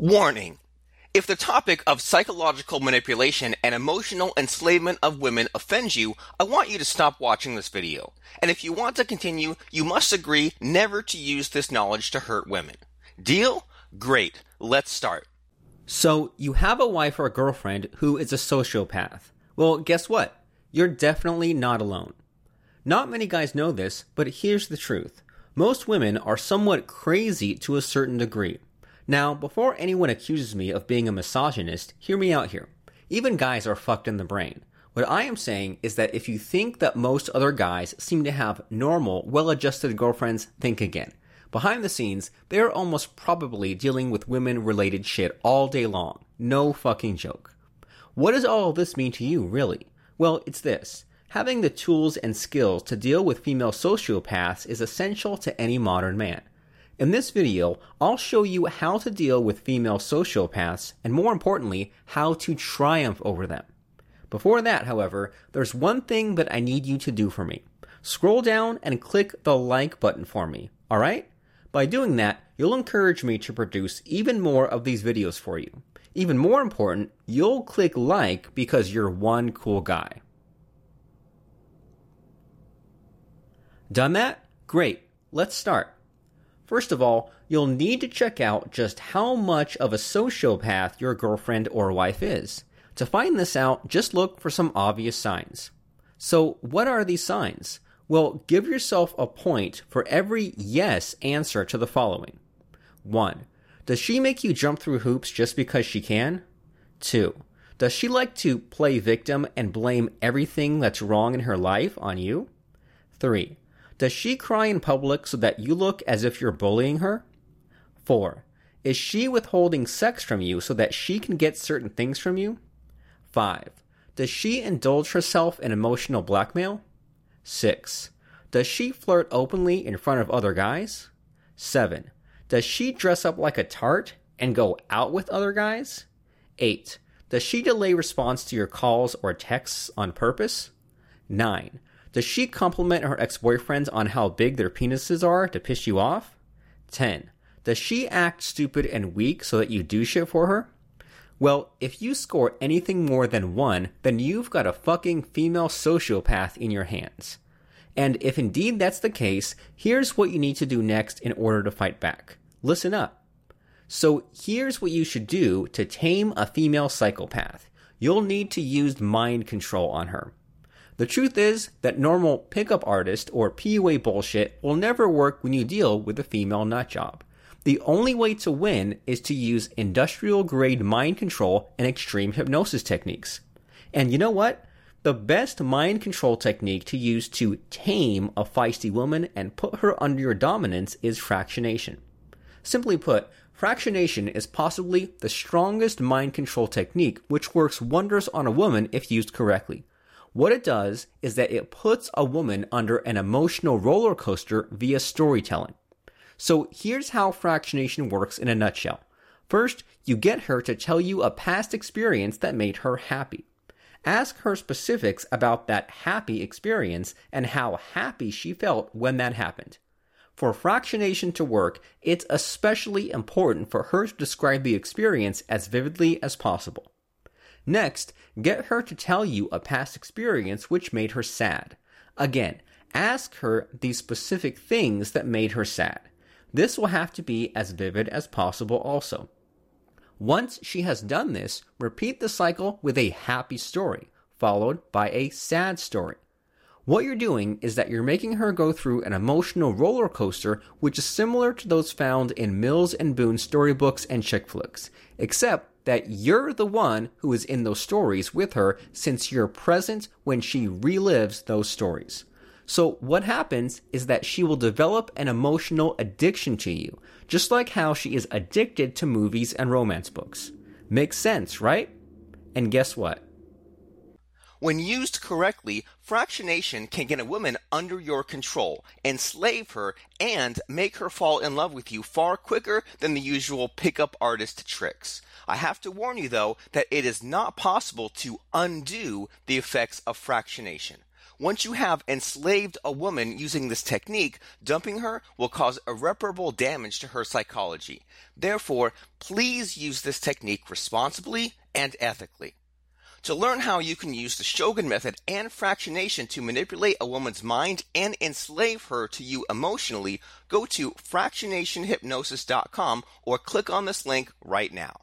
Warning. If the topic of psychological manipulation and emotional enslavement of women offends you, I want you to stop watching this video. And if you want to continue, you must agree never to use this knowledge to hurt women. Deal? Great. Let's start. So, you have a wife or a girlfriend who is a sociopath. Well, guess what? You're definitely not alone. Not many guys know this, but here's the truth. Most women are somewhat crazy to a certain degree. Now, before anyone accuses me of being a misogynist, hear me out here. Even guys are fucked in the brain. What I am saying is that if you think that most other guys seem to have normal, well adjusted girlfriends, think again. Behind the scenes, they are almost probably dealing with women related shit all day long. No fucking joke. What does all this mean to you, really? Well, it's this. Having the tools and skills to deal with female sociopaths is essential to any modern man. In this video, I'll show you how to deal with female sociopaths, and more importantly, how to triumph over them. Before that, however, there's one thing that I need you to do for me. Scroll down and click the like button for me, alright? By doing that, you'll encourage me to produce even more of these videos for you. Even more important, you'll click like because you're one cool guy. Done that? Great. Let's start. First of all, you'll need to check out just how much of a sociopath your girlfriend or wife is. To find this out, just look for some obvious signs. So, what are these signs? Well, give yourself a point for every yes answer to the following 1. Does she make you jump through hoops just because she can? 2. Does she like to play victim and blame everything that's wrong in her life on you? 3. Does she cry in public so that you look as if you're bullying her? 4. Is she withholding sex from you so that she can get certain things from you? 5. Does she indulge herself in emotional blackmail? 6. Does she flirt openly in front of other guys? 7. Does she dress up like a tart and go out with other guys? 8. Does she delay response to your calls or texts on purpose? 9. Does she compliment her ex boyfriends on how big their penises are to piss you off? 10. Does she act stupid and weak so that you do shit for her? Well, if you score anything more than one, then you've got a fucking female sociopath in your hands. And if indeed that's the case, here's what you need to do next in order to fight back. Listen up. So here's what you should do to tame a female psychopath. You'll need to use mind control on her. The truth is that normal pickup artist or PUA bullshit will never work when you deal with a female nutjob. The only way to win is to use industrial grade mind control and extreme hypnosis techniques. And you know what? The best mind control technique to use to tame a feisty woman and put her under your dominance is fractionation. Simply put, fractionation is possibly the strongest mind control technique which works wonders on a woman if used correctly. What it does is that it puts a woman under an emotional roller coaster via storytelling. So here's how fractionation works in a nutshell. First, you get her to tell you a past experience that made her happy. Ask her specifics about that happy experience and how happy she felt when that happened. For fractionation to work, it's especially important for her to describe the experience as vividly as possible. Next, get her to tell you a past experience which made her sad. Again, ask her the specific things that made her sad. This will have to be as vivid as possible also. Once she has done this, repeat the cycle with a happy story, followed by a sad story. What you're doing is that you're making her go through an emotional roller coaster which is similar to those found in Mills and Boon storybooks and chick flicks, except that you're the one who is in those stories with her since you're present when she relives those stories. So what happens is that she will develop an emotional addiction to you, just like how she is addicted to movies and romance books. Makes sense, right? And guess what? When used correctly, fractionation can get a woman under your control, enslave her, and make her fall in love with you far quicker than the usual pickup artist tricks. I have to warn you though that it is not possible to undo the effects of fractionation. Once you have enslaved a woman using this technique, dumping her will cause irreparable damage to her psychology. Therefore, please use this technique responsibly and ethically. To learn how you can use the Shogun method and fractionation to manipulate a woman's mind and enslave her to you emotionally, go to fractionationhypnosis.com or click on this link right now.